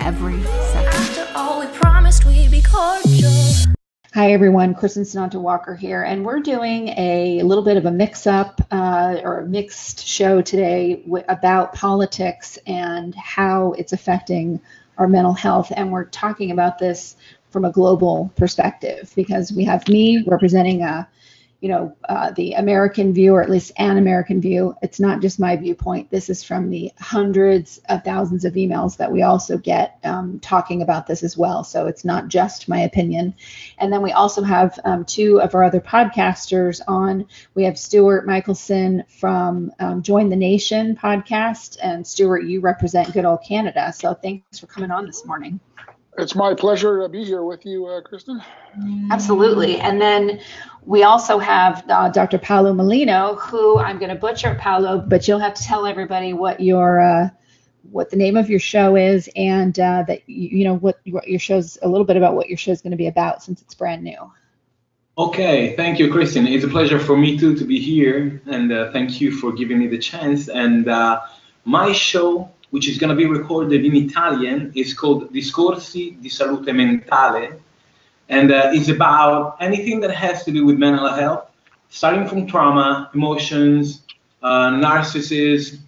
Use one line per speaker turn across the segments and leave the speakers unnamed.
every second.
We Hi, everyone. Kristin Sunanta Walker here, and we're doing a little bit of a mix up uh, or a mixed show today w- about politics and how it's affecting our mental health. And we're talking about this from a global perspective because we have me representing a you know, uh, the American view, or at least an American view. It's not just my viewpoint. This is from the hundreds of thousands of emails that we also get um, talking about this as well. So it's not just my opinion. And then we also have um, two of our other podcasters on. We have Stuart Michelson from um, Join the Nation podcast. And Stuart, you represent good old Canada. So thanks for coming on this morning.
It's my pleasure to be here with you, uh, Kristin.
Absolutely. And then we also have uh, Dr. Paolo Molino, who I'm going to butcher, Paolo, but you'll have to tell everybody what your uh, what the name of your show is and uh, that you, you know what, what your show's a little bit about what your show is going to be about since it's brand new.
Okay, thank you, Kristin. It's a pleasure for me too to be here, and uh, thank you for giving me the chance. And uh, my show which is going to be recorded in Italian. It's called Discorsi di Salute Mentale, and uh, it's about anything that has to do with mental health, starting from trauma, emotions, uh, narcissism,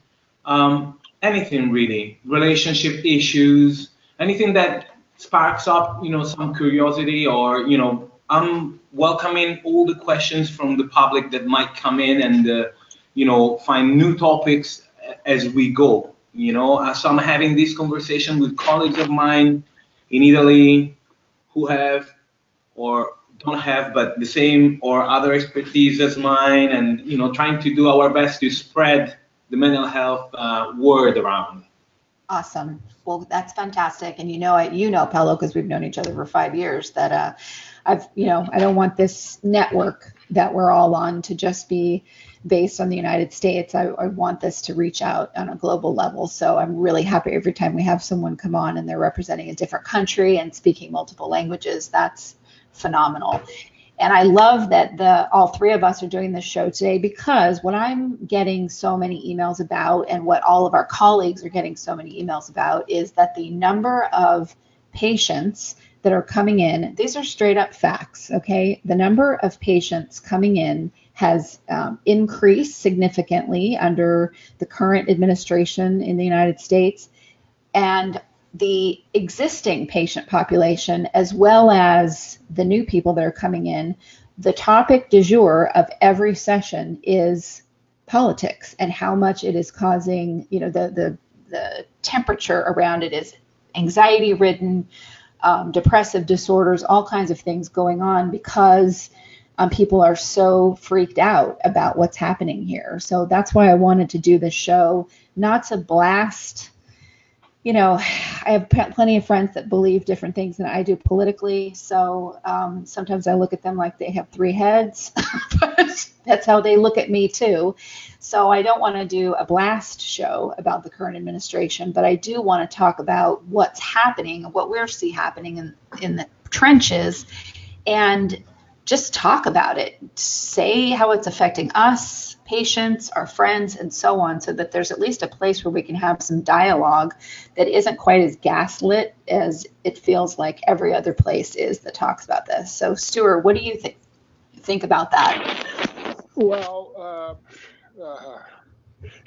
um, anything really, relationship issues, anything that sparks up, you know, some curiosity or, you know, I'm welcoming all the questions from the public that might come in and, uh, you know, find new topics as we go. You know, uh, so I'm having this conversation with colleagues of mine in Italy who have or don't have but the same or other expertise as mine and you know trying to do our best to spread the mental health uh, word around.
Awesome. Well that's fantastic. And you know you know Paolo because we've known each other for five years that uh, i've you know i don't want this network that we're all on to just be based on the United States. I, I, want this to reach out on a global level. So I'm really happy every time we have someone come on and they're representing a different country and speaking multiple languages. That's phenomenal. And I love that the all three of us are doing this show today because what I'm getting so many emails about and what all of our colleagues are getting so many emails about is that the number of patients that are coming in, these are straight up facts, okay? The number of patients coming in has um, increased significantly under the current administration in the United States. And the existing patient population, as well as the new people that are coming in, the topic du jour of every session is politics and how much it is causing, you know, the, the, the temperature around it is anxiety ridden, um, depressive disorders, all kinds of things going on because um, people are so freaked out about what's happening here. So that's why I wanted to do this show, not to blast. You know, I have plenty of friends that believe different things than I do politically. So um, sometimes I look at them like they have three heads. that's how they look at me too. So I don't want to do a blast show about the current administration, but I do want to talk about what's happening, what we're see happening in in the trenches, and just talk about it. Say how it's affecting us, patients, our friends, and so on, so that there's at least a place where we can have some dialogue that isn't quite as gaslit as it feels like every other place is that talks about this. So, Stuart, what do you think think about that?
Well, uh, uh,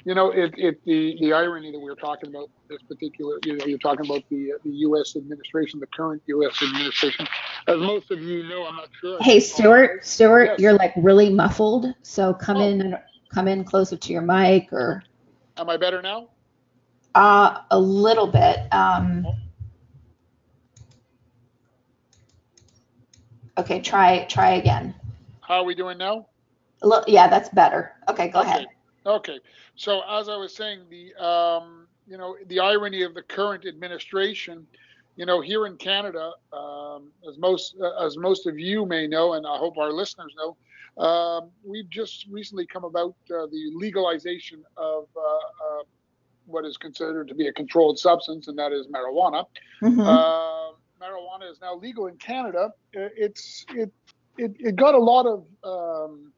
you know, it, it the the irony that we are talking about this particular, you know, you're talking about the uh, the U.S. administration, the current U.S. administration. As most of you know, I'm not sure.
Hey, Stuart, Stuart,
Yes.
you're like really muffled. So come
Oh.
in and come in closer to your mic or
Am I better now?
uh, a little bit. Um, okay, try try again.
How are we doing now?
Little, yeah, that's better. Okay, go
Okay.
ahead.
Okay. So as I was saying, the um, you know the irony of the current administration, you know, here in Canada, um, as most uh, as most of you may know, and I hope our listeners know, um, we've just recently come about uh, the legalization of uh, uh, what is considered to be a controlled substance, and that is marijuana.
Mhm.
Uh, marijuana is now legal in Canada. Uh, It's it it, it got a lot of um,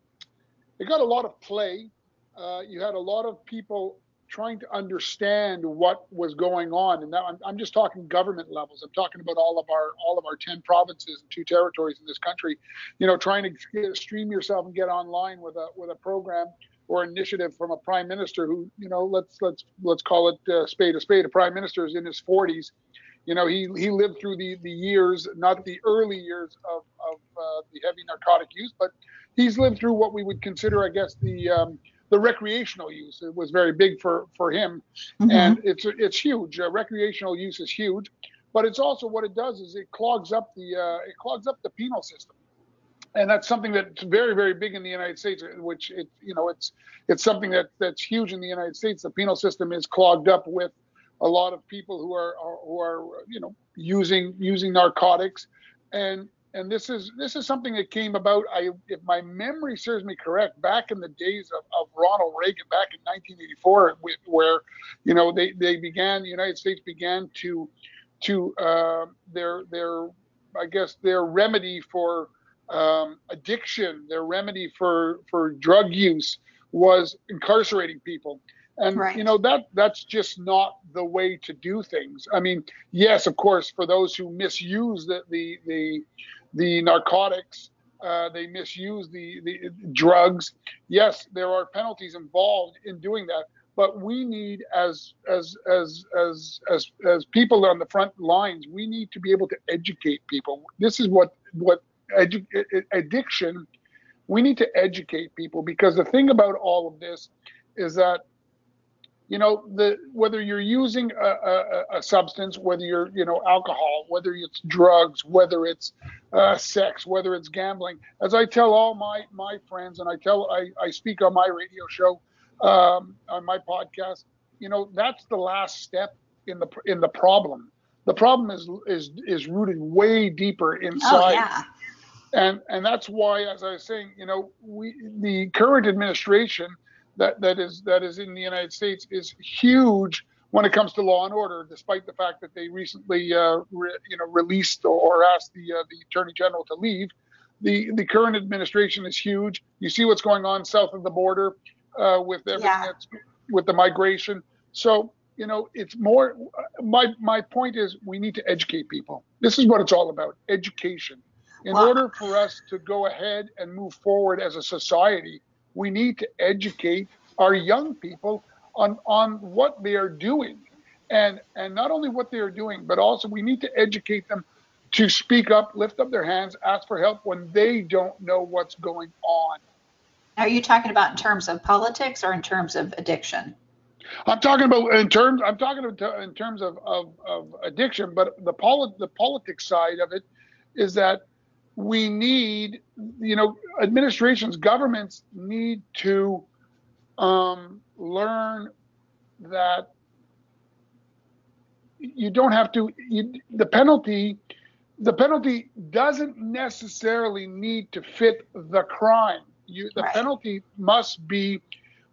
it got a lot of play. Uh, you had a lot of people trying to understand what was going on, and I'm, I'm just talking government levels. I'm talking about all of our all of our ten provinces and two territories in this country. You know, trying to get, stream yourself and get online with a with a program or initiative from a prime minister who, you know, let's let's let's call it uh, spade a spade. A prime minister is in his 40s. You know, he he lived through the the years, not the early years of of uh, the heavy narcotic use, but he's lived through what we would consider, I guess, the um, the recreational use. It was very big for for him,
Mhm.
and it's it's huge. Uh, recreational use is huge, but it's also what it does is it clogs up the uh, it clogs up the penal system, and that's something that's very very big in the United States. Which it you know it's it's something that that's huge in the United States. The penal system is clogged up with a lot of people who are, are who are you know using using narcotics, and and this is this is something that came about. I, if my memory serves me correct, back in the days of, of Ronald Reagan, back in 1984, where you know they they began, the United States began to to uh, their their I guess their remedy for um, addiction, their remedy for for drug use was incarcerating people. And
Right.
you know that that's just not the way to do things. I mean, yes, of course, for those who misuse the the the, the narcotics, uh, they misuse the the drugs. Yes, there are penalties involved in doing that. But we need, as as as as as as people on the front lines, we need to be able to educate people. This is what what edu- addiction. We need to educate people because the thing about all of this is that you know the whether you're using a, a, a substance whether you're you know alcohol whether it's drugs whether it's uh, sex whether it's gambling as i tell all my my friends and i tell i, I speak on my radio show um, on my podcast you know that's the last step in the in the problem the problem is is is rooted way deeper inside
Oh yeah.
and and that's why as i was saying you know we the current administration that that is that is in the united states is huge when it comes to law and order despite the fact that they recently uh, re, you know released or asked the uh, the attorney general to leave. The the current administration is huge. You see what's going on south of the border uh, with everything
Yeah.
that's with the migration. So you know it's more my my point is we need to educate people. This is what it's all about education. In
Well-
order for us to go ahead and move forward as a society, we need to educate our young people on on what they are doing, and and not only what they are doing, but also we need to educate them to speak up, lift up their hands, ask for help when they don't know what's going on.
Are you talking about in terms of politics or in terms of addiction?
I'm talking about in terms. I'm talking about in terms of, of, of addiction, but the polit, the politics side of it is that we need, you know, administrations, governments need to um, learn that you don't have to. You, the penalty, the penalty doesn't necessarily need to fit the crime. You, the
Right.
penalty must be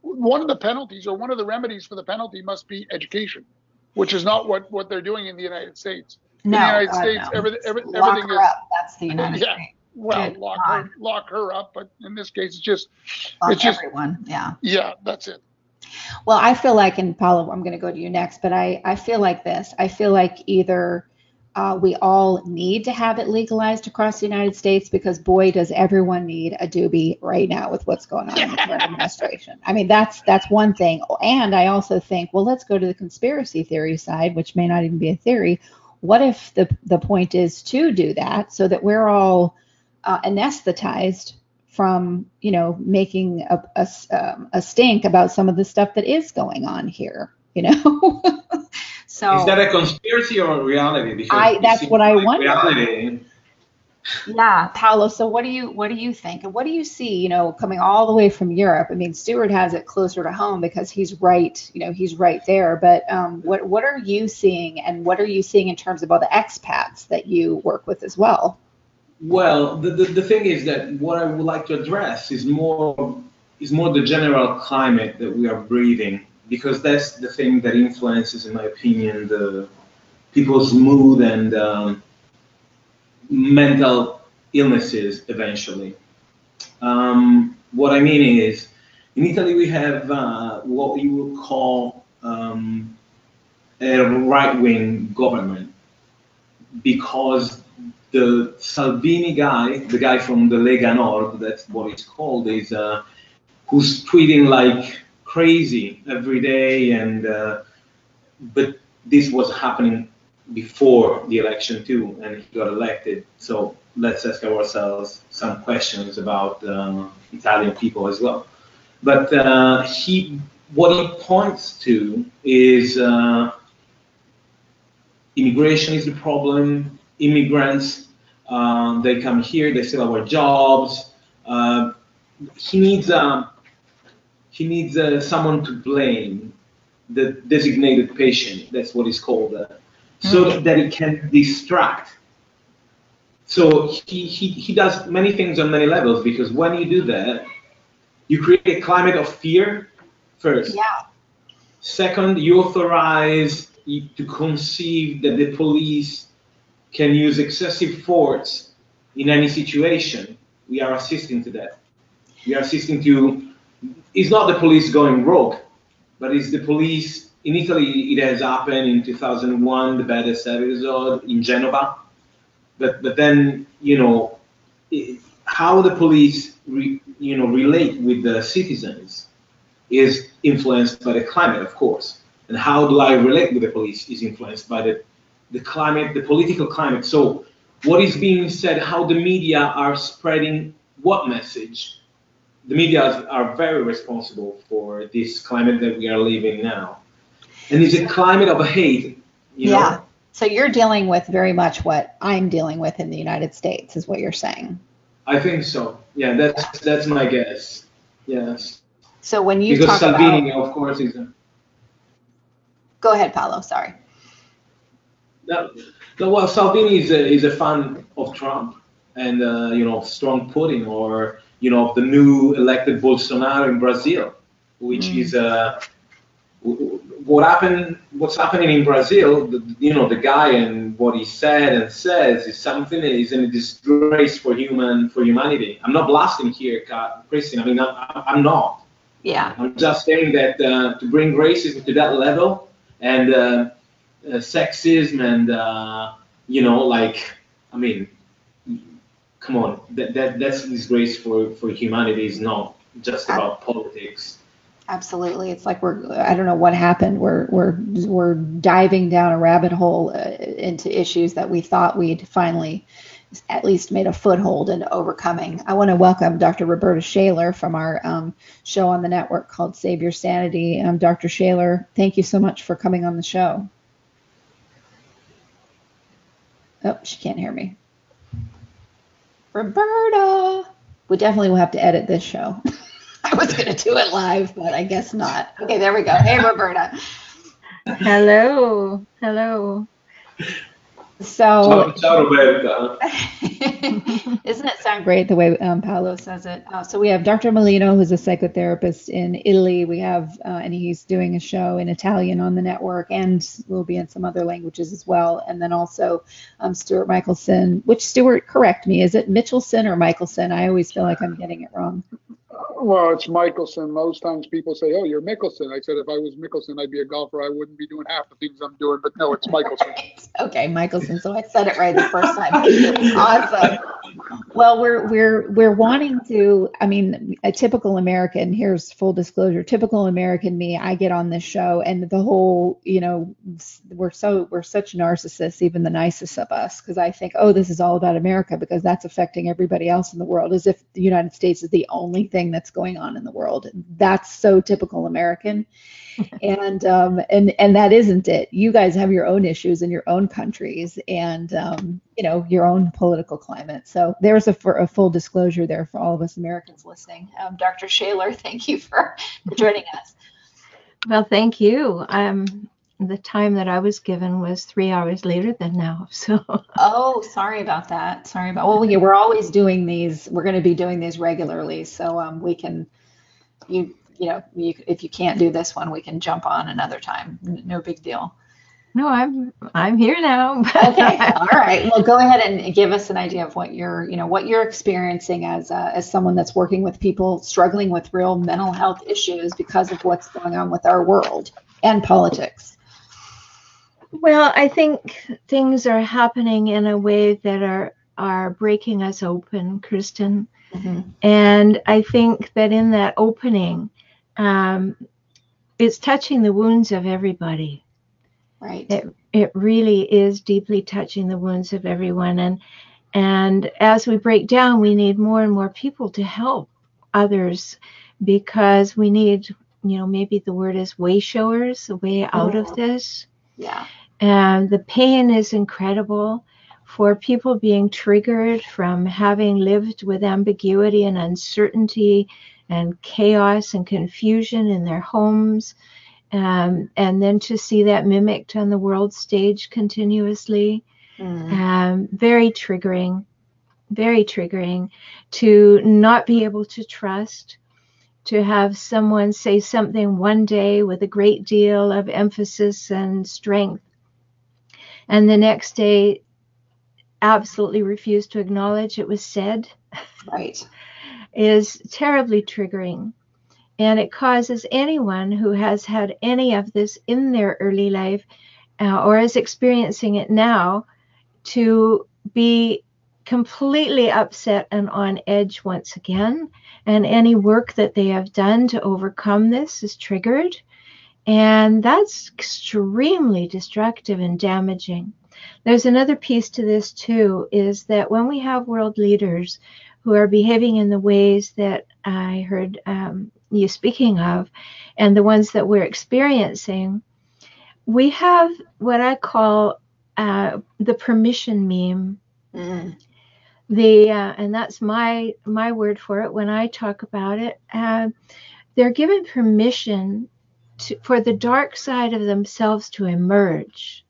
one of the penalties or one of the remedies for the penalty must be education, which is not what, what they're doing in the United States.
No,
the United
God,
States,
no.
everything- every-
Lock
everything
her
is-
up. That's the United
Yeah.
States.
well,
Good
lock
God.
her, lock her up. But in this case, it's just,
Fuck
it's just,
everyone. Yeah.
yeah, that's it.
Well, I feel like, and Paolo, I'm going to go to you next, but I, I feel like this. I feel like either uh, we all need to have it legalized across the United States because boy, does everyone need a doobie right now with what's going on in the current administration. I mean, that's that's one thing. And I also think, well, let's go to the conspiracy theory side, which may not even be a theory. What if the the point is to do that so that we're all uh, anesthetized from you know making a, a, um, a stink about some of the stuff that is going on here you know so
Is that a conspiracy or reality? Because
I- that's what I
like
wonder.
Reality.
Yeah paolo so what do you what do you think? And what do you see you know coming all the way from europe? I mean Stuart has it closer to home because he's right you know he's right there but um, what what are you seeing and what are you seeing in terms of all the expats that you work with as well?
Well, the, the, the thing is that what I would like to address is more is more the general climate that we are breathing because that's the thing that influences, in my opinion, the people's mood and um, mental illnesses eventually. Um, what I mean is, in Italy we have uh, what you would call um, a right-wing government because the Salvini guy, the guy from the Lega Nord, that's what it's called, is uh, who's tweeting like crazy every day, and uh, but this was happening before the election too, and he got elected. So let's ask ourselves some questions about uh, Italian people as well. But uh, he, what he points to is uh, immigration is the problem. Immigrants, uh, they come here, they steal our jobs. Uh, he needs uh, he needs uh, someone to blame, the designated patient. That's what it's called, uh, so hmm. that it can distract. So he, he, he does many things on many levels because when you do that, you create a climate of fear first.
yeah
Second, you authorize to conceive that the police can use excessive force in any situation. We are assisting to that. We are assisting to. It's not the police going rogue, but it's the police. In Italy, it has happened in 2001, the baddest episode in Genova. But but then you know i- how the police re, you know relate with the citizens is influenced by the climate, of course. And how do I relate with the police is influenced by the, the climate, the political climate. So, what is being said, how the media are spreading what message? The media are very responsible for this climate that we are living now. And it's a climate of hate, you know?
yeah so you're dealing with very much what i'm dealing with in the united states is what you're saying
I think so. Yeah, that's that's my guess. Yes.
so when you
because
talk about
Salvini, of course, is a,
go ahead paolo sorry
no, well, Salvini is a, is a fan of Trump and uh, you know strong Putin, or you know the new elected Bolsonaro in Brazil, which
Mm.
is uh, w- w- what happened. What's happening in Brazil? The, you know the guy and what he said and says is something that is a disgrace for human for humanity. I'm not blasting here, Christian. I mean, I'm, I'm not.
yeah
I'm just saying that uh, to bring racism to that level and uh, uh, sexism and uh, you know like I mean, come on, that, that that's a disgrace for for humanity. Is not just about politics.
Absolutely. It's like we're, I don't know what happened. We're, we're, we're diving down a rabbit hole uh, into issues that we thought we'd finally at least made a foothold into overcoming. I want to welcome Dr. Rhoberta Shaler from our um, show on the network called Save Your Sanity. Um, Dr. Shaler, thank you so much for coming on the show. Oh, she can't hear me. Rhoberta. We definitely will have to edit this show. I was going to do it live, but I guess not. Okay, there we go. Hey, Rhoberta.
Hello. Hello.
So,
Ciao, ciao Rhoberta.
Isn't it sound great the way um, Paolo says it? Uh, so we have Dr. Molino, who's a psychotherapist in Italy. We have, uh, and he's doing a show in Italian on the network, and will be in some other languages as well. And then also um, Stuart Michelson. Which Stuart, correct me, is it Mitchelson or Michelson? I always feel like I'm getting it wrong.
Well, it's Michelson. Most times people say, "Oh, you're Mickelson." I said, if I was Mickelson, I'd be a golfer. I wouldn't be doing half the things I'm doing. But no, it's Michelson.
okay, Michelson. So I said it right the first time. awesome. Well, we're we're we're wanting to. I mean, a typical American. Here's full disclosure. Typical American me. I get on this show, and the whole, you know, we're so we're such narcissists, even the nicest of us, because I think, oh, this is all about America because that's affecting everybody else in the world, as if the United States is the only thing that's going on in the world. That's so typical American, and um, and and that isn't it. You guys have your own issues in your own countries, and um, you know your own political climate. So there's a, for a full disclosure there for all of us Americans listening. Um, Dr. Shaler, thank you for, for joining us.
Well, thank you. Um, the time that I was given was three hours later than now. So.
Oh, sorry about that. Sorry about. Well, yeah, we're always doing these. We're going to be doing these regularly, so um, we can. You you know, you, if you can't do this one, we can jump on another time. No big deal.
No, I'm I'm here now.
okay, all right. Well, go ahead and give us an idea of what you're, you know, what you're experiencing as uh, as someone that's working with people struggling with real mental health issues because of what's going on with our world and politics.
Well, I think things are happening in a way that are are breaking us open, Kristin. Mm-hmm. And I think that in that opening, um, it's touching the wounds of everybody.
Right.
It it really is deeply touching the wounds of everyone, and and as we break down, we need more and more people to help others because we need, you know, maybe the word is way showers, a way out of this.
Yeah.
And the pain is incredible for people being triggered from having lived with ambiguity and uncertainty and chaos and confusion in their homes. Um, and then to see that mimicked on the world stage continuously. Mm. Um, very triggering, very triggering to not be able to trust, to have someone say something one day with a great deal of emphasis and strength, and the next day absolutely refuse to acknowledge it was said.
Right.
is terribly triggering. And it causes anyone who has had any of this in their early life uh, or is experiencing it now to be completely upset and on edge once again. And any work that they have done to overcome this is triggered. And that's extremely destructive and damaging. There's another piece to this, too, is that when we have world leaders who are behaving in the ways that I heard um, you speaking of, and the ones that we're experiencing, we have what I call uh, the permission meme. Mm. The uh, and that's my my word for it when I talk about it. Uh, they're given permission to, for the dark side of themselves to emerge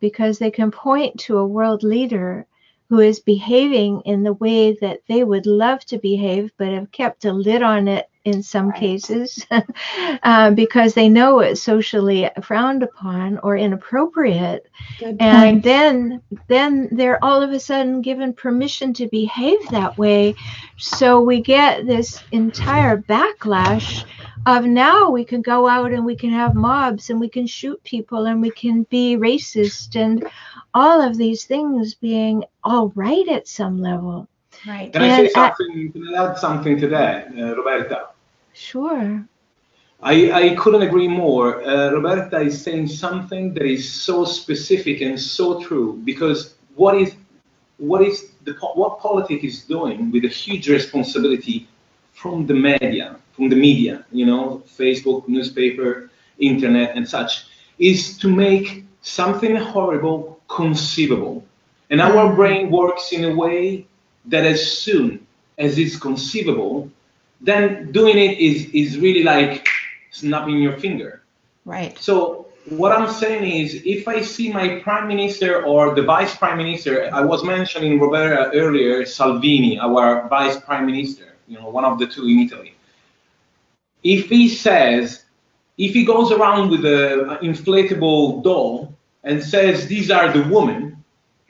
because they can point to a world leader who is behaving in the way that they would love to behave, but have kept a lid on it in some right. cases uh, because they know it's socially frowned upon or inappropriate. Good and point. then then they're all of a sudden given permission to behave that way. So we get this entire backlash of now we can go out and we can have mobs and we can shoot people and we can be racist and all of these things being all right at some level.
Right.
Can I say something? can I add something to that, uh, Rhoberta?
Sure.
I, I couldn't agree more. Uh, Rhoberta is saying something that is so specific and so true because what is what is the what politics is doing with a huge responsibility from the media, from the media, you know, Facebook, newspaper, internet, and such, is to make something horrible conceivable. And our mm. brain works in a way that as soon as it's conceivable, then doing it is, is really like snapping your finger.
Right.
So what I'm saying is, if I see my prime minister or the vice prime minister, I was mentioning Rhoberta earlier, Salvini, our vice prime minister, you know, one of the two in Italy. If he says, if he goes around with an inflatable doll and says these are the women,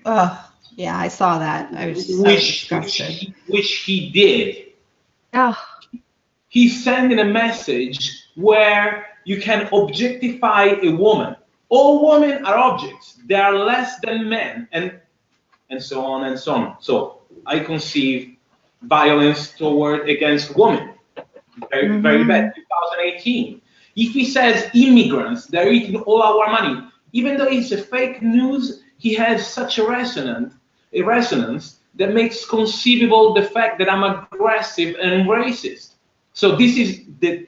Oh, yeah, I saw that. I was so
which, which, which he did,
Oh,
he's sending a message where you can objectify a woman. All women are objects. They are less than men, and and so on and so on. So I conceive violence toward against women. Very, mm-hmm. very bad. 2018. If he says immigrants, they're eating all our money, even though it's a fake news, he has such a resonance, a resonance that makes conceivable the fact that I'm aggressive and racist. So this is the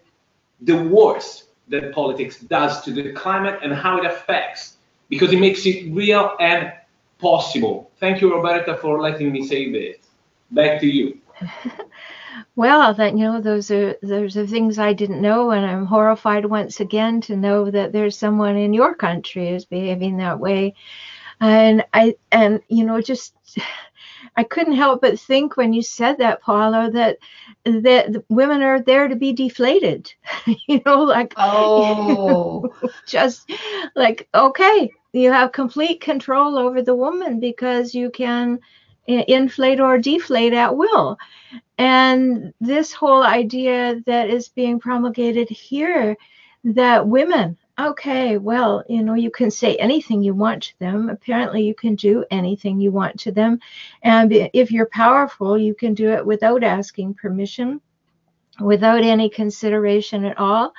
the worst that politics does to the climate and how it affects, because it makes it real and possible. Thank you, Rhoberta, for letting me say this. Back to you.
well, that you know, those are those are things I didn't know, and I'm horrified once again to know that there's someone in your country is behaving that way. And I and you know, just I couldn't help but think when you said that, Paula, that that the women are there to be deflated. you know, like
Oh,
just like okay you have complete control over the woman because you can inflate or deflate at will and this whole idea that is being promulgated here that women okay well you know you can say anything you want to them. Apparently you can do anything you want to them. And if you're powerful you can do it without asking permission without any consideration at all.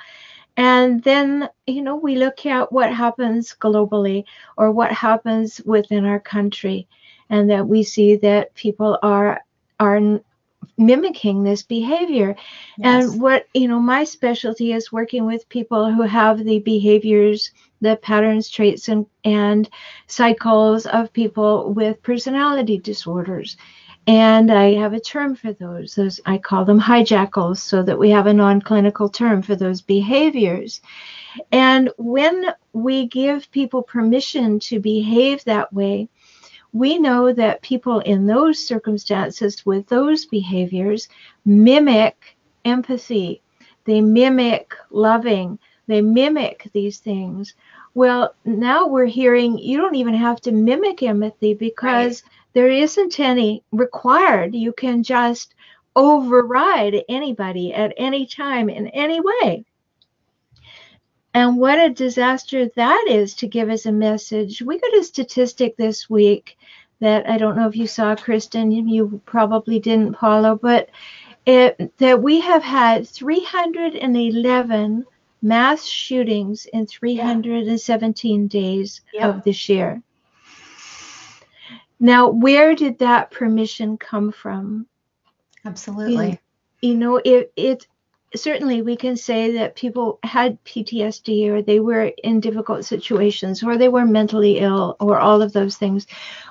And then, you know, we look at what happens globally or what happens within our country, and that we see that people are are mimicking this behavior.
yes.
And what, you know, my specialty is working with people who have the behaviors, the patterns, traits, and, and cycles of people with personality disorders. And I have a term for those. Those I call them hijackals, so that we have a non-clinical term for those behaviors. And when we give people permission to behave that way, we know that people in those circumstances with those behaviors mimic empathy, they mimic loving, they mimic these things. Well, now we're hearing you don't even have to mimic empathy because there isn't any required. You can just override anybody at any time in any way. And what a disaster that is to give us a message. We got a statistic this week that I don't know if you saw, Kristin, you probably didn't, Paula, but it, that we have had 311 mass shootings in 317 days
Yeah.
of this year. Now, where did that permission come from?
Absolutely.
you know it it certainly we can say that people had PTSD or they were in difficult situations or they were mentally ill or all of those things.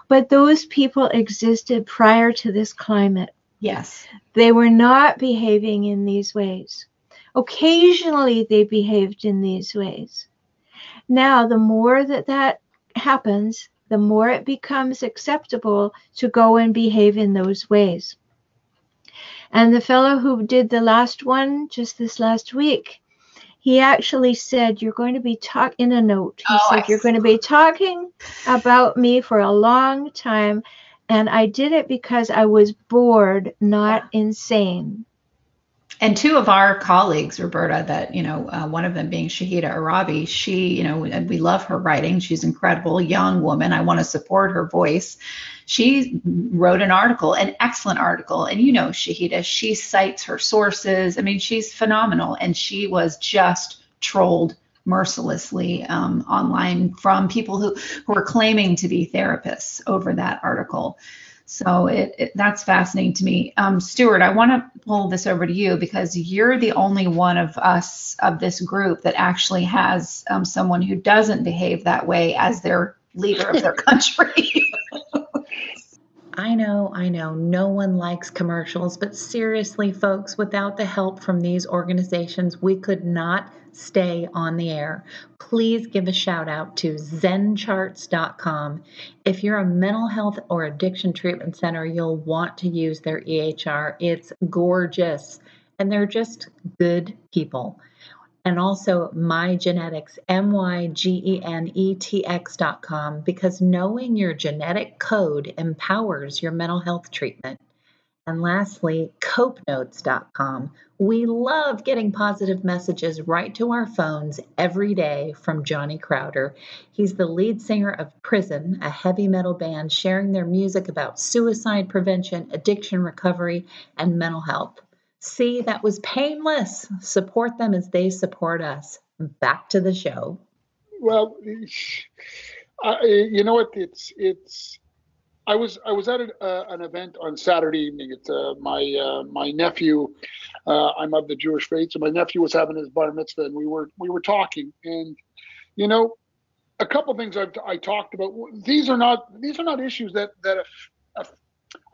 But those people existed prior to this climate.
Yes.
they were not behaving in these ways. Occasionally they behaved in these ways. Now the more that that happens the more it becomes acceptable to go and behave in those ways and the fellow who did the last one just this last week, he actually said, You're going to be talking in a note. He
Oh,
said,
I
You're going to be talking about me for a long time. And I did it because I was bored, not insane.
And two of our colleagues, Rhoberta, that you know, uh, one of them being Shahida Arabi, she, you know, and we love her writing. She's incredible young woman. I want to support her voice. She wrote an article, an excellent article, and you know, Shahida, she cites her sources. I mean, she's phenomenal, and she was just trolled mercilessly um, online from people who who were claiming to be therapists over that article. So it, it that's fascinating to me. Um, Stuart, I want to pull this over to you because you're the only one of us of this group that actually has um, someone who doesn't behave that way as their leader of their country.
I know, I know, no one likes commercials, but seriously, folks, without the help from these organizations, we could not stay on the air. Please give a shout out to zencharts.com. If you're a mental health or addiction treatment center, you'll want to use their EHR. It's gorgeous, and they're just good people and also mygenetics, M Y G E N E T X.com, because knowing your genetic code empowers your mental health treatment. And lastly, copenotes.com. We love getting positive messages right to our phones every day from Johnny Crowder. He's the lead singer of Prison, a heavy metal band sharing their music about suicide prevention, addiction recovery, and mental health. See, that was painless. Support them as they support us. Back to the show.
Well, I, you know what? It's it's. I was I was at a, uh, an event on Saturday evening. It's uh, my uh, my nephew. Uh, I'm of the Jewish faith, so my nephew was having his bar mitzvah, and we were we were talking, and you know, a couple things I've, I talked about. These are not these are not issues that that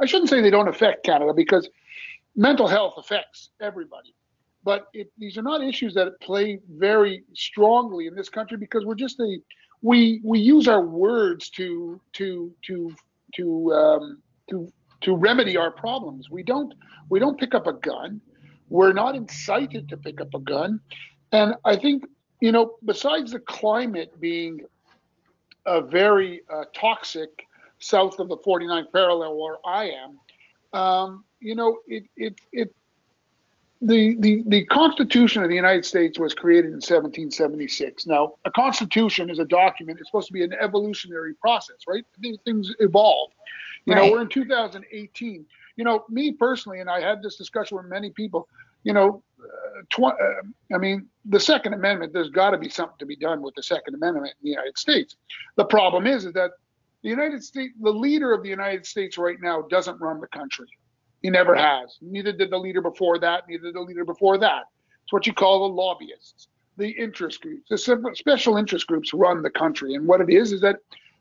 I shouldn't say they don't affect Canada because mental health affects everybody. But it, these are not issues that play very strongly in this country because we're just a we we use our words to to to to um, to to remedy our problems. We don't we don't pick up a gun. We're not incited to pick up a gun. And I think you know besides the climate being a very uh, toxic south of the 49th parallel where I am, um, you know, it, it, it, the, the, the Constitution of the United States was created in 1776. Now, a constitution is a document. It's supposed to be an evolutionary process, right? Things evolve. You right. know, we're in 2018. You know, me personally, and I had this discussion with many people. You know, uh, tw- uh, I mean, the Second Amendment. There's got to be something to be done with the Second Amendment in the United States. The problem is, is that the United States, the leader of the United States right now, doesn't run the country. He never has. Neither did the leader before that, neither did the leader before that. It's what you call the lobbyists, the interest groups. The special interest groups run the country. And what it is is that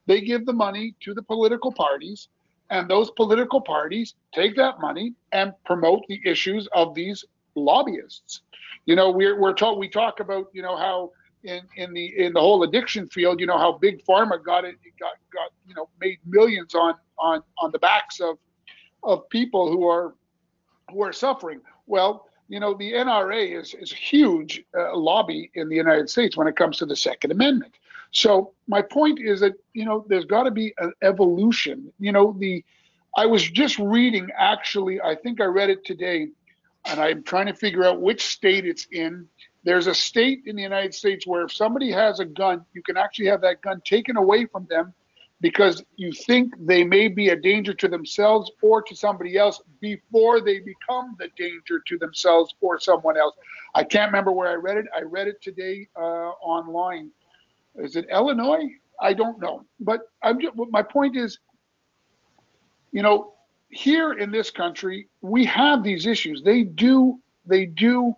they give the money to the political parties, and those political parties take that money and promote the issues of these lobbyists. You know, we're, we're talk, we talk about, you know, how in, in the in the whole addiction field, you know, how big pharma got it got got you know made millions on on on the backs of of people who are who are suffering. Well, you know, the NRA is is a huge uh, lobby in the United States when it comes to the Second Amendment. So my point is that you know there's got to be an evolution. You know, the I was just reading actually, I think I read it today, and I'm trying to figure out which state it's in. There's a state in the United States where if somebody has a gun, you can actually have that gun taken away from them because you think they may be a danger to themselves or to somebody else before they become the danger to themselves or someone else. I can't remember where I read it. I read it today uh, online. Is it Illinois? I don't know. But I'm just, my point is, you know, here in this country, we have these issues. They do, they do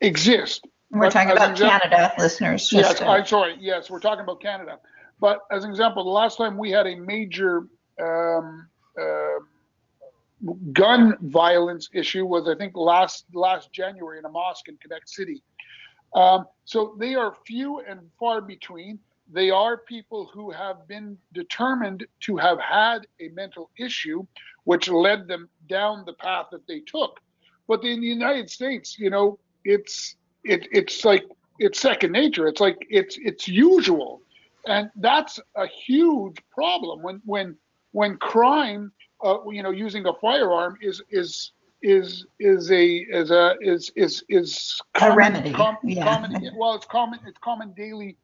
exist.
We're talking about example, Canada, listeners.
Yes, to... I'm sorry. Yes, we're talking about Canada. But as an example, the last time we had a major um, uh, gun violence issue was, I think, last last January in a mosque in Quebec City. Um, so they are few and far between. They are people who have been determined to have had a mental issue, which led them down the path that they took. But in the United States, you know, it's it, it's like it's second nature. It's like it's it's usual and that's a huge problem when when when crime, uh, you know, using a firearm is is is is a is a is is is
common, a remedy.
Com, yeah. Common, well, it's common it's common daily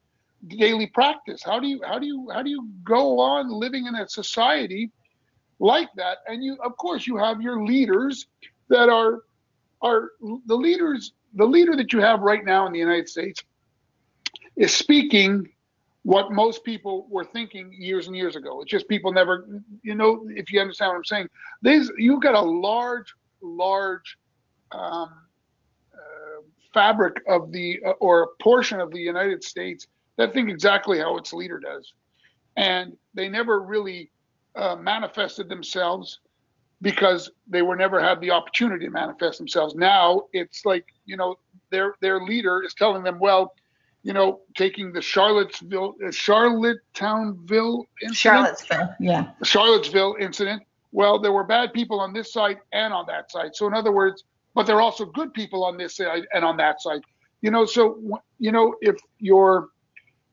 daily practice. How do you how do you how do you go on living in a society like that? And you of course you have your leaders that are are the leaders the leader that you have right now in the United States is speaking what most people were thinking years and years ago. It's just people never, you know, if you understand what I'm saying. these you've got a large, large um, uh, fabric of the uh, or a portion of the United States that think exactly how its leader does, and they never really uh, manifested themselves because they were never had the opportunity to manifest themselves. Now it's like you know their their leader is telling them, well, you know, taking the Charlottesville, uh, Charlottetownville incident,
Charlottesville. Yeah.
Charlottesville incident. Well, there were bad people on this side and on that side. So in other words, but there are also good people on this side and on that side. You know, so you know if your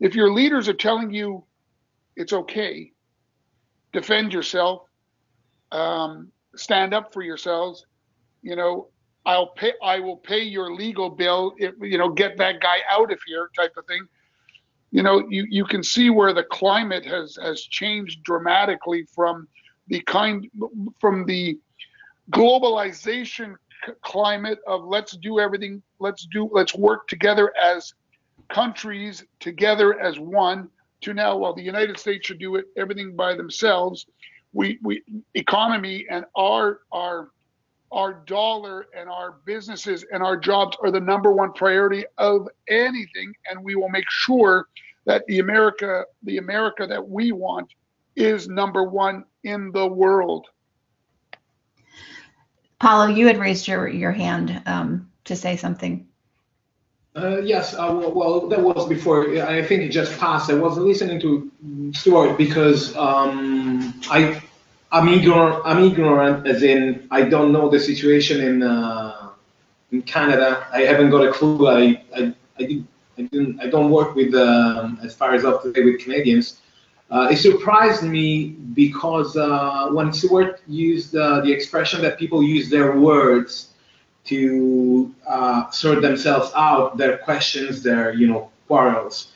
if your leaders are telling you it's okay, defend yourself, um, stand up for yourselves. You know, I'll pay. I will pay your legal bill. If, you know, get that guy out of here, type of thing. You know, you you can see where the climate has has changed dramatically from the kind from the globalization climate of let's do everything let's do let's work together as countries together as one to now well the united states should do it everything by themselves we we economy and our our our dollar and our businesses and our jobs are the number one priority of anything and we will make sure that the america the america that we want is number one in the world
Paolo, you had raised your your hand um, to say something.
Uh, yes, uh, well, well, that was before. I think it just passed. I was listening to Stuart because um, I, I'm ignorant. I'm ignorant, as in I don't know the situation in uh, in Canada. I haven't got a clue. I I, I, did, I didn't. I don't work with um, as far as up to date with Canadians. Uh, it surprised me because uh, when Stuart used uh, the expression that people use their words to uh, sort themselves out, their questions, their you know quarrels,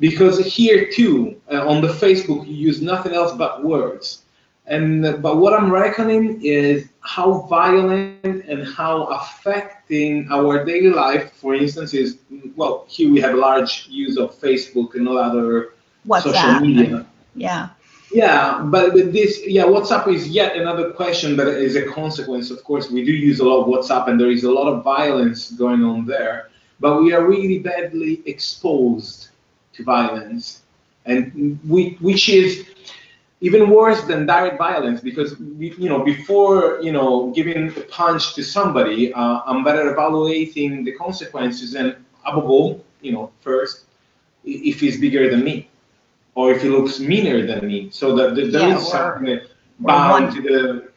because here too uh, on the Facebook you use nothing else but words, and but what I'm reckoning is how violent and how affecting our daily life. For instance, is well here we have a large use of Facebook and all other
WhatsApp.
social media.
Yeah.
Yeah, but with this, yeah, WhatsApp is yet another question but that is a consequence. Of course, we do use a lot of WhatsApp, and there is a lot of violence going on there. But we are really badly exposed to violence, and we, which is even worse than direct violence because you know before you know giving a punch to somebody, uh, I'm better evaluating the consequences and above all, you know, first if he's bigger than me or if he looks meaner than me. So that there
Yeah,
is something bound to the.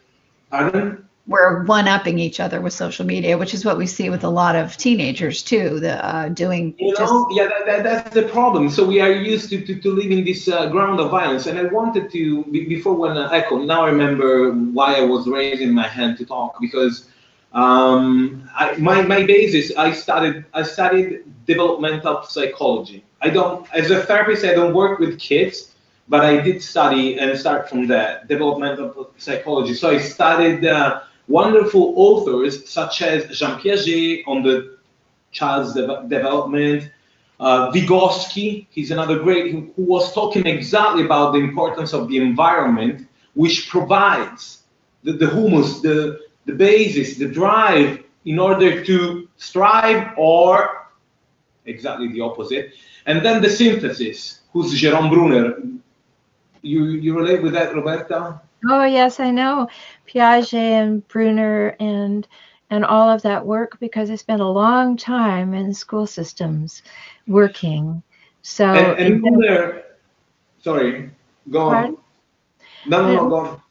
Pardon?
We're one upping each other with social media, which is what we see with a lot of teenagers too. The uh, doing
You
just
know, yeah, that, that, that's the problem. So we are used to, to, to live in this uh, ground of violence. And I wanted to, before when uh, Echo, now I remember why I was raising my hand to talk because um, I, my, my basis, I studied, I studied developmental psychology. I don't, as a therapist, I don't work with kids, but I did study and start from that developmental psychology. So I studied uh, wonderful authors such as Jean Piaget on the child's de- development. Uh, Vygotsky, he's another great, who, who was talking exactly about the importance of the environment, which provides the, the humus, the, the basis, the drive in order to strive or exactly the opposite. And then the synthesis, who's Jerome Bruner. You, you relate with that, Rhoberta?
Oh yes, I know Piaget and Bruner and and all of that work because I spent a long time in school systems working. So
and, and Bruner, sorry, go on. No, no, no, go on.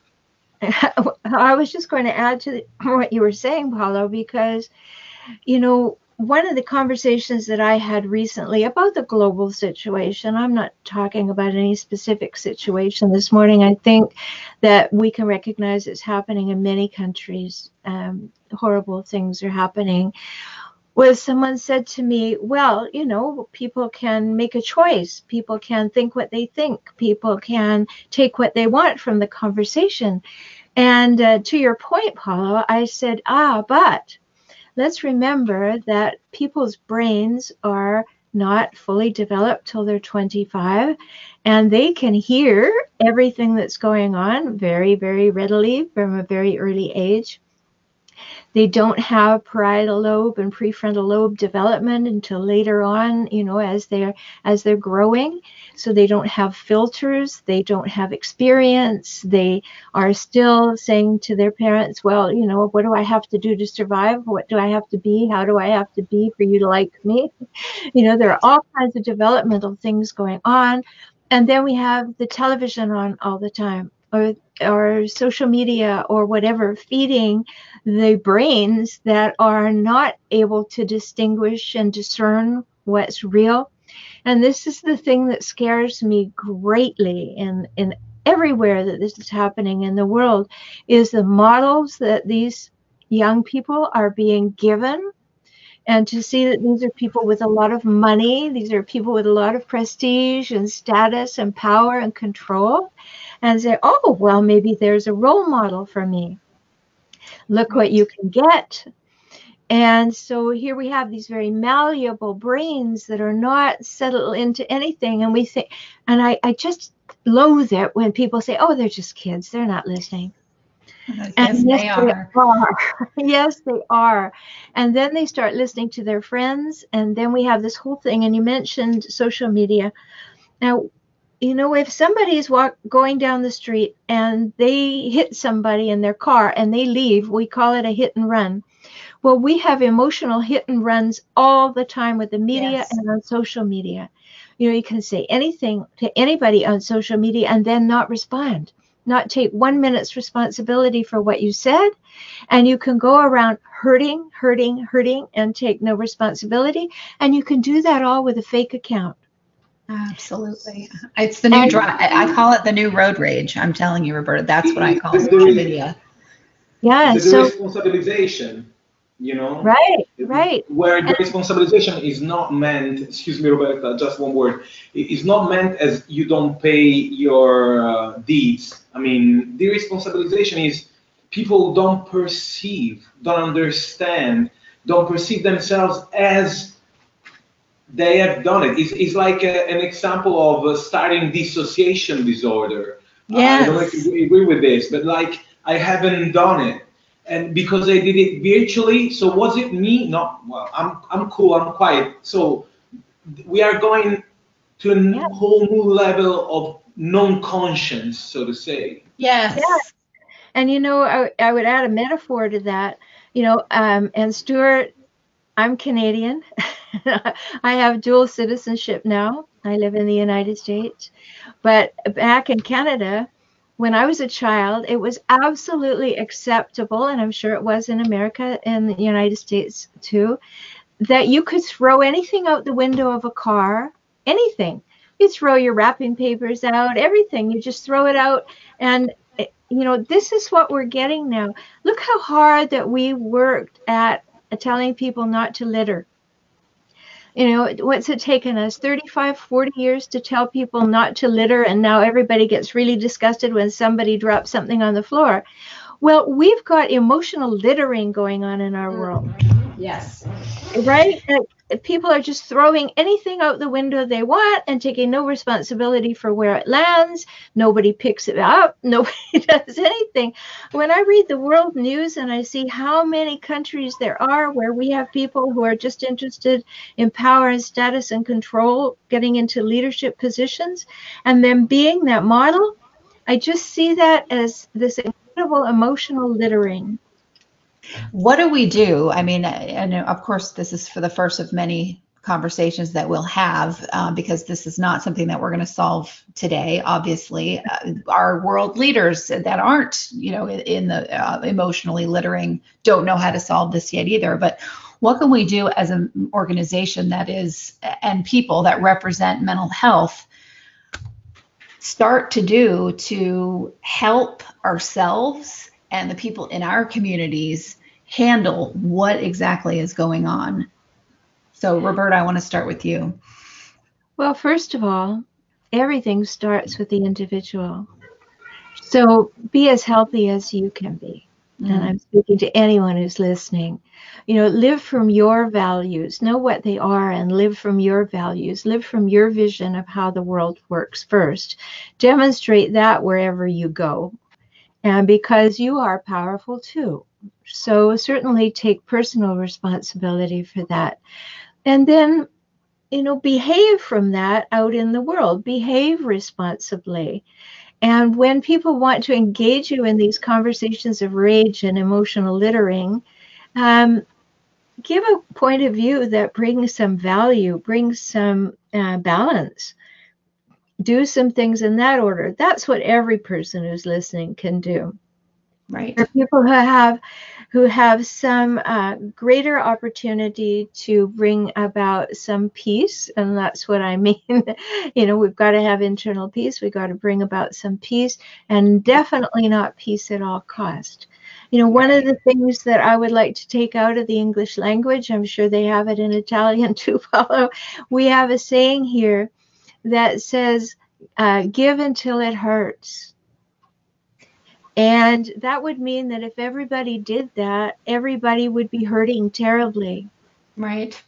I was just going to add to what you were saying, Paolo, because, you know, one of the conversations that I had recently about the global situation, I'm not talking about any specific situation this morning. I think that we can recognize it's happening in many countries. Um, horrible things are happening. Was someone said to me, Well, you know, people can make a choice. People can think what they think. People can take what they want from the conversation. And uh, to your point, Paolo, I said, ah, but let's remember that people's brains are not fully developed till they're 25 and they can hear everything that's going on very, very readily from a very early age. They don't have parietal lobe and prefrontal lobe development until later on, you know, as they're as they're growing. So they don't have filters, they don't have experience. They are still saying to their parents, "Well, you know, what do I have to do to survive? What do I have to be? How do I have to be for you to like me?" You know, there are all kinds of developmental things going on. And then we have the television on all the time or or social media or whatever feeding the brains that are not able to distinguish and discern what's real. And this is the thing that scares me greatly in in everywhere that this is happening in the world is the models that these young people are being given. And to see that these are people with a lot of money these are people with a lot of prestige and status and power and control and say, oh, well, maybe there's a role model for me. Look what you can get. And so here we have these very malleable brains that are not settled into anything. And we think, and I, I just loathe it when people say, oh, they're just kids, they're not listening.
Yes, and yes, they, are.
they are. yes, they are. And then they start listening to their friends. And then we have this whole thing. And you mentioned social media. Now, you know, if somebody's walk going down the street and they hit somebody in their car and they leave, we call it a hit and run. Well, we have emotional hit and runs all the time with the media yes. and on social media. You know, you can say anything to anybody on social media and then not respond, not take one minute's responsibility for what you said. And you can go around hurting, hurting, hurting, and take no responsibility. And you can do that all with a fake account.
Absolutely. It's the new drive. I call it the new road rage. I'm telling you, Rhoberta, that's what I call social media.
Yeah.
The
so
responsabilization, you know?
Right, right.
Where the responsabilization is not meant, excuse me, Rhoberta, just one word, it's not meant as you don't pay your uh, deeds. I mean, the responsabilization is people don't perceive, don't understand, don't perceive themselves as they have done it. It's, it's like a, an example of uh, starting dissociation disorder.
Yes. Uh, I
don't know if you agree with this, but like I haven't done it. And because I did it virtually, so was it me? No, well, I'm, I'm cool, I'm quiet. So we are going to a yeah. whole new level of non-conscience, so to say.
Yes.
yes. And you know, I, I would add a metaphor to that. You know, um, and Stuart, I'm Canadian. I have dual citizenship now. I live in the United States. But back in Canada, when I was a child, it was absolutely acceptable, and I'm sure it was in America and the United States too, that you could throw anything out the window of a car, anything. You throw your wrapping papers out, everything. You just throw it out. And, you know, this is what we're getting now. Look how hard that we worked at Uh, telling people not to litter. You know what's it taken us? 35 40 years to tell people not to litter and now everybody gets really disgusted when somebody drops something on the floor. Well we've got emotional littering going on in our mm. world.
Yes.
Right people are just throwing anything out the window they want and taking no responsibility for where it lands. Nobody picks it up. Nobody does anything. When I read the world news and I see how many countries there are where we have people who are just interested in power and status and control, getting into leadership positions, and then being that model, I just see that as this incredible emotional littering
what do we do? I mean, and of course, this is for the first of many conversations that we'll have uh, because this is not something that we're going to solve today. Obviously, uh, our world leaders that aren't, you know, in, in the uh, emotionally littering don't know how to solve this yet either. But what can we do as an organization that is and people that represent mental health? start to do to help ourselves and the people in our communities handle what exactly is going on. So, Rhoberta, I want to start with you.
Well, first of all, everything starts with the individual. So, be as healthy as you can be. Mm-hmm. And I'm speaking to anyone who's listening. You know, live from your values, know what they are, and live from your values. Live from your vision of how the world works first. Demonstrate that wherever you go and because you are powerful too. So certainly take personal responsibility for that. And then, you know, behave from that out in the world, behave responsibly. And when people want to engage you in these conversations of rage and emotional littering, um, give a point of view that brings some value, brings some uh, balance. Do some things in that order. That's what every person who's listening can do.
Right.
There are people who have who have some uh, greater opportunity to bring about some peace, and that's what I mean. you know, we've got to have internal peace. We've got to bring about some peace, and definitely not peace at all cost. You know, one of the things that I would like to take out of the English language, I'm sure they have it in Italian too, Paolo. We have a saying here that says, uh, give until it hurts. And that would mean that if everybody did that, everybody would be hurting terribly.
Right.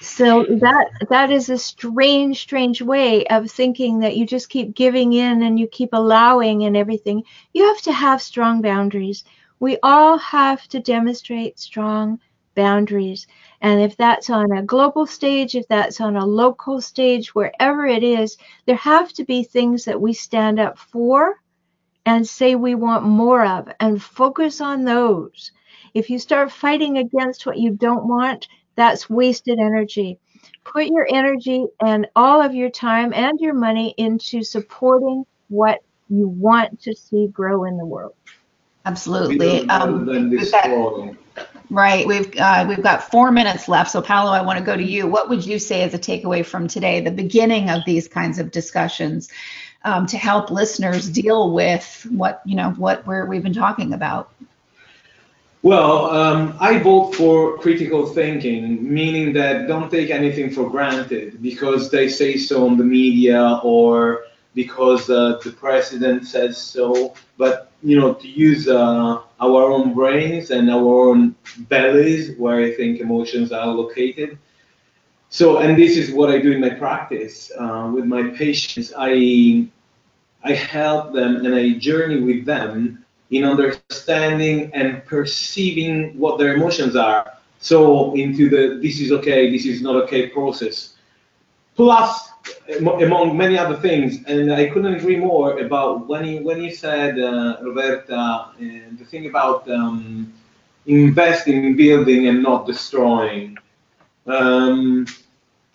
So that that is a strange, strange way of thinking that you just keep giving in and you keep allowing and everything. You have to have strong boundaries. We all have to demonstrate strong boundaries. And if that's on a global stage, if that's on a local stage, wherever it is, there have to be things that we stand up for and say we want more of and focus on those. If you start fighting against what you don't want, that's wasted energy. Put your energy and all of your time and your money into supporting what you want to see grow in the world.
Absolutely. Um, we've got, right. We've uh, we've got four minutes left. So Paolo, I want to go to you. What would you say as a takeaway from today, the beginning of these kinds of discussions? um, to help listeners deal with what you know what we're, we've been talking about?
Well, um, I vote for critical thinking, meaning that don't take anything for granted because they say so on the media or because uh, the president says so. But you know, to use uh, our own brains and our own bellies, where I think emotions are located. So, and this is what I do in my practice uh, with my patients. I I help them and I journey with them in understanding and perceiving what their emotions are. So into the this is okay, this is not okay process. Plus, among many other things, and I couldn't agree more about when you when you said, uh, Rhoberta, uh, the thing about um, investing in building and not destroying. Um,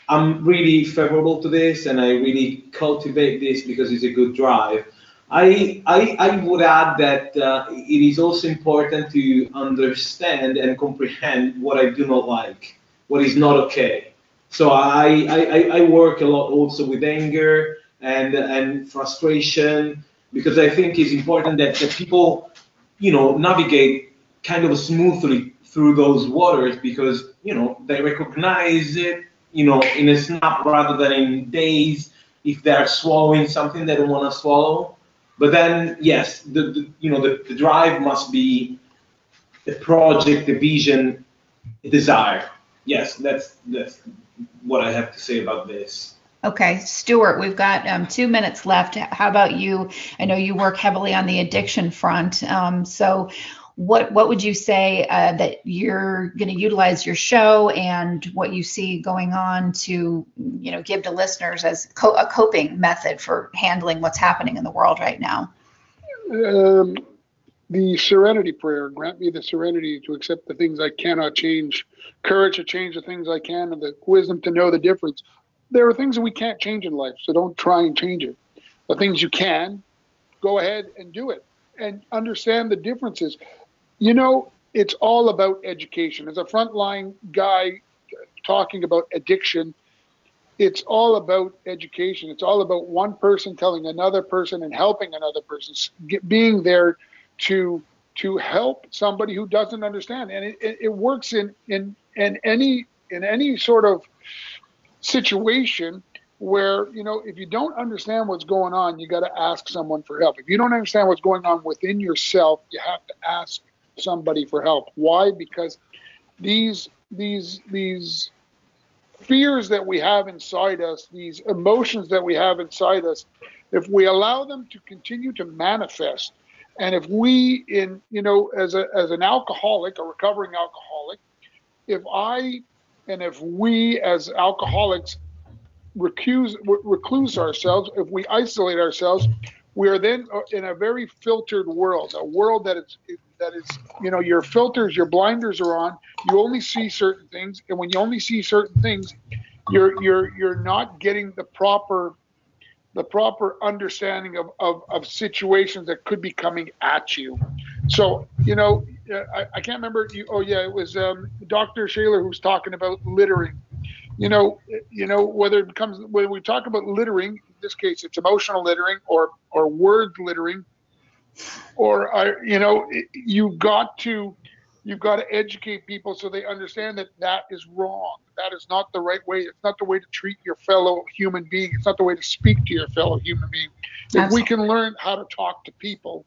I'm really favorable to this and I really cultivate this because it's a good drive. I, I, I would add that uh, it is also important to understand and comprehend what I do not like, what is not okay. So I, I, I work a lot also with anger and, and frustration because I think it's important that, that people, you know, navigate kind of smoothly through those waters because, you know, they recognize it you know, in a snap rather than in days if they're swallowing something they don't want to swallow. But then, yes, the, the you know the, the drive must be a project, a vision, a desire. Yes, that's that's what I have to say about this.
Okay, Stuart, we've got um, two minutes left. How about you? I know you work heavily on the addiction front. Um, so, what what would you say uh, that you're going to utilize your show and what you see going on to you know give to listeners as co- a coping method for handling what's happening in the world right now
um, the serenity prayer grant me the serenity to accept the things i cannot change courage to change the things i can and the wisdom to know the difference there are things that we can't change in life so don't try and change it the things you can go ahead and do it and understand the differences you know, it's all about education. As a frontline guy talking about addiction, it's all about education. It's all about one person telling another person and helping another person, get, being there to to help somebody who doesn't understand. And it, it, it works in in in any in any sort of situation where you know if you don't understand what's going on you got to ask someone for help if you don't understand what's going on within yourself you have to ask somebody for help. Why? Because these these these fears that we have inside us, these emotions that we have inside us, if we allow them to continue to manifest And if we, in you know, as a as an alcoholic, a recovering alcoholic, if I and if we as alcoholics recuse recluse ourselves, if we isolate ourselves, we are then uh, in a very filtered world, a world that is that is you know your filters, your blinders are on. You only see certain things, and when you only see certain things, you're you're you're not getting the proper the proper understanding of, of, of situations that could be coming at you. So, you know, I, I can't remember. You, oh, yeah, it was um, Dr. Shaler who was talking about littering. You know, you know whether it becomes when we talk about littering. In this case, it's emotional littering or or word littering, or uh, you know, you got to you've got to educate people so they understand that that is wrong. That is not the right way. It's not the way to treat your fellow human being. It's not the way to speak to your fellow human being. If Absolutely. we can learn how to talk to people,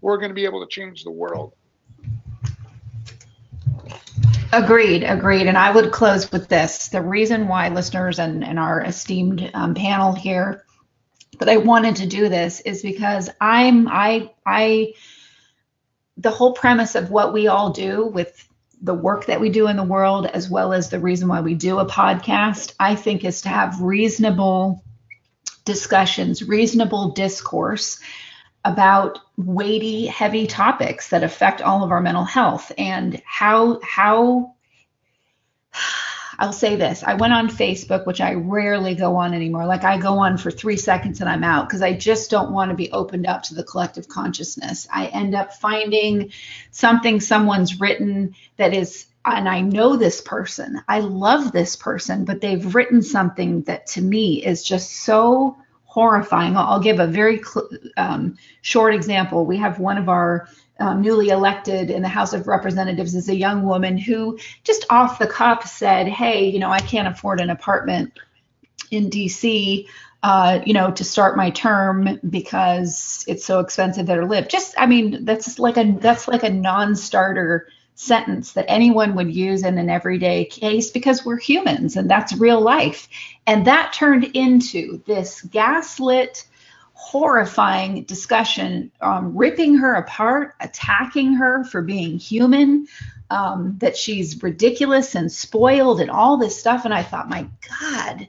we're going to be able to change the world.
Agreed, agreed. And I would close with this. The reason why listeners and, and our esteemed um, panel here that I wanted to do this is because I'm I I the whole premise of what we all do with the work that we do in the world, as well as the reason why we do a podcast, I think is to have reasonable discussions, reasonable discourse about weighty, heavy topics that affect all of our mental health. And how how I'll say this. I went on Facebook, which I rarely go on anymore. Like I go on for three seconds and I'm out because I just don't want to be opened up to the collective consciousness. I end up finding something someone's written that is, and I know this person, I love this person, but they've written something that to me is just so horrifying. I'll give a very um, short example. We have one of our um, newly elected in the House of Representatives is a young woman who just off the cuff said, Hey, you know, I can't afford an apartment in DC, uh, you know, to start my term because it's so expensive there to live. Just, I mean, that's like a, that's like a non-starter sentence that anyone would use in an everyday case because we're humans and that's real life. And that turned into this gaslit, horrifying discussion, um, ripping her apart, attacking her for being human, um, that she's ridiculous and spoiled and all this stuff. And I thought, my God,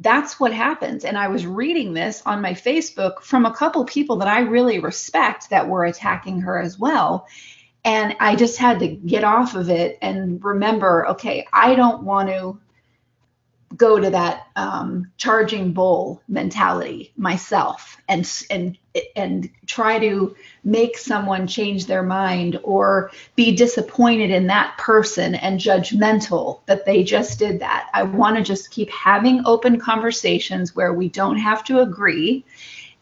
that's what happens. And I was reading this on my Facebook from a couple people that I really respect that were attacking her as well. And I just had to get off of it and remember okay, I don't want to go to that um, charging bull mentality myself and and and try to make someone change their mind or be disappointed in that person and judgmental that they just did that. I want to just keep having open conversations where we don't have to agree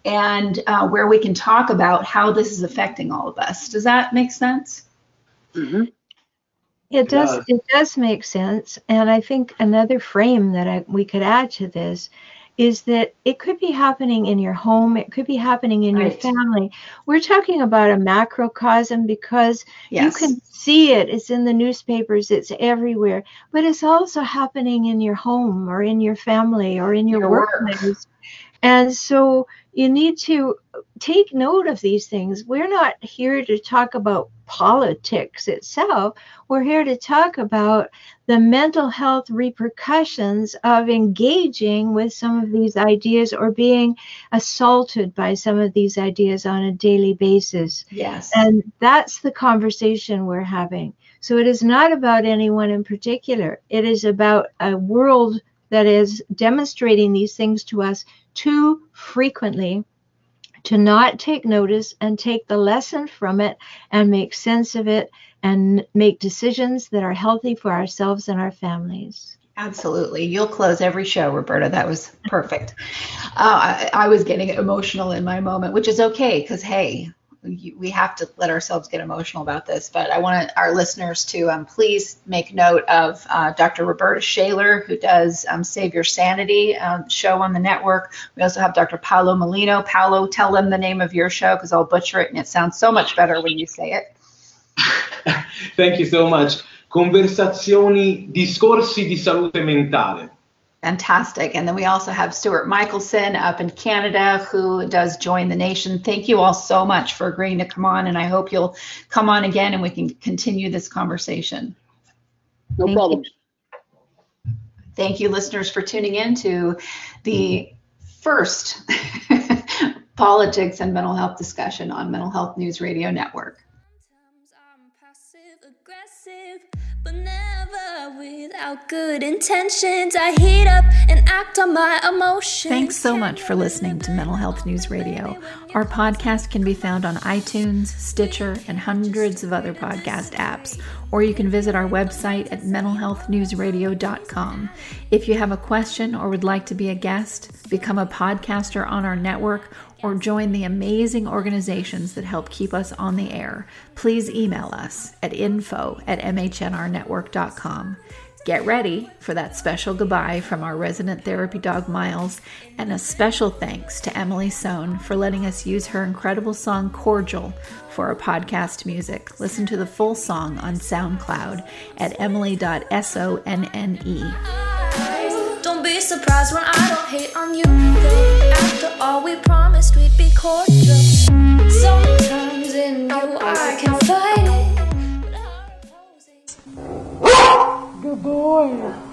and uh, where we can talk about how this is affecting all of us. Does that make sense?
Mm-hmm. It does. Yeah. It does make sense, and I think another frame that I, we could add to this is that it could be happening in your home. It could be happening in right. your family. We're talking about a macrocosm because yes. you can see it. It's in the newspapers. It's everywhere. But it's also happening in your home or in your family or in your, your workplace. Work. And so you need to take note of these things. We're not here to talk about politics itself. We're here to talk about the mental health repercussions of engaging with some of these ideas or being assaulted by some of these ideas on a daily basis.
Yes.
And that's the conversation we're having. So it is not about anyone in particular, it is about a world that is demonstrating these things to us too frequently to not take notice and take the lesson from it and make sense of it and make decisions that are healthy for ourselves and our families.
Absolutely. You'll close every show, Rhoberta. That was perfect. Uh, I, I was getting emotional in my moment, which is okay because, hey, we have to let ourselves get emotional about this. But I want our listeners to um, please make note of uh, Dr. Rhoberta Shaler, who does um, Save Your Sanity uh, show on the network. We also have Dr. Paolo Molino. Paolo, tell them the name of your show because I'll butcher it and it sounds so much better when you say it.
Thank you so much. Conversazioni, discorsi di salute mentale.
Fantastic. And then we also have Stuart Michelson up in Canada who does Join the Nation. Thank you all so much for agreeing to come on. And I hope you'll come on again and we can continue this conversation.
No
Thank
problem.
Thank you, listeners, for tuning in to the first politics and mental health discussion on Mental Health News Radio Network.
Without good intentions. I heat up and act on my emotions.
Thanks so much for listening to Mental Health News Radio. Our podcast can be found on iTunes, Stitcher, and hundreds of other podcast apps, or you can visit our website at mentalhealthnewsradio.com. If you have a question or would like to be a guest, become a podcaster on our network, or join the amazing organizations that help keep us on the air, please email us at info at mhnrnetwork.com. Get ready for that special goodbye from our resident therapy dog Miles, and a special thanks to Emily Sohn for letting us use her incredible song Cordial for our podcast music. Listen to the full song on SoundCloud at emily.sonne.
Don't be surprised when I don't hate on you. After all, we promised we'd be cordial. Sometimes in you I can fight it.
Boy.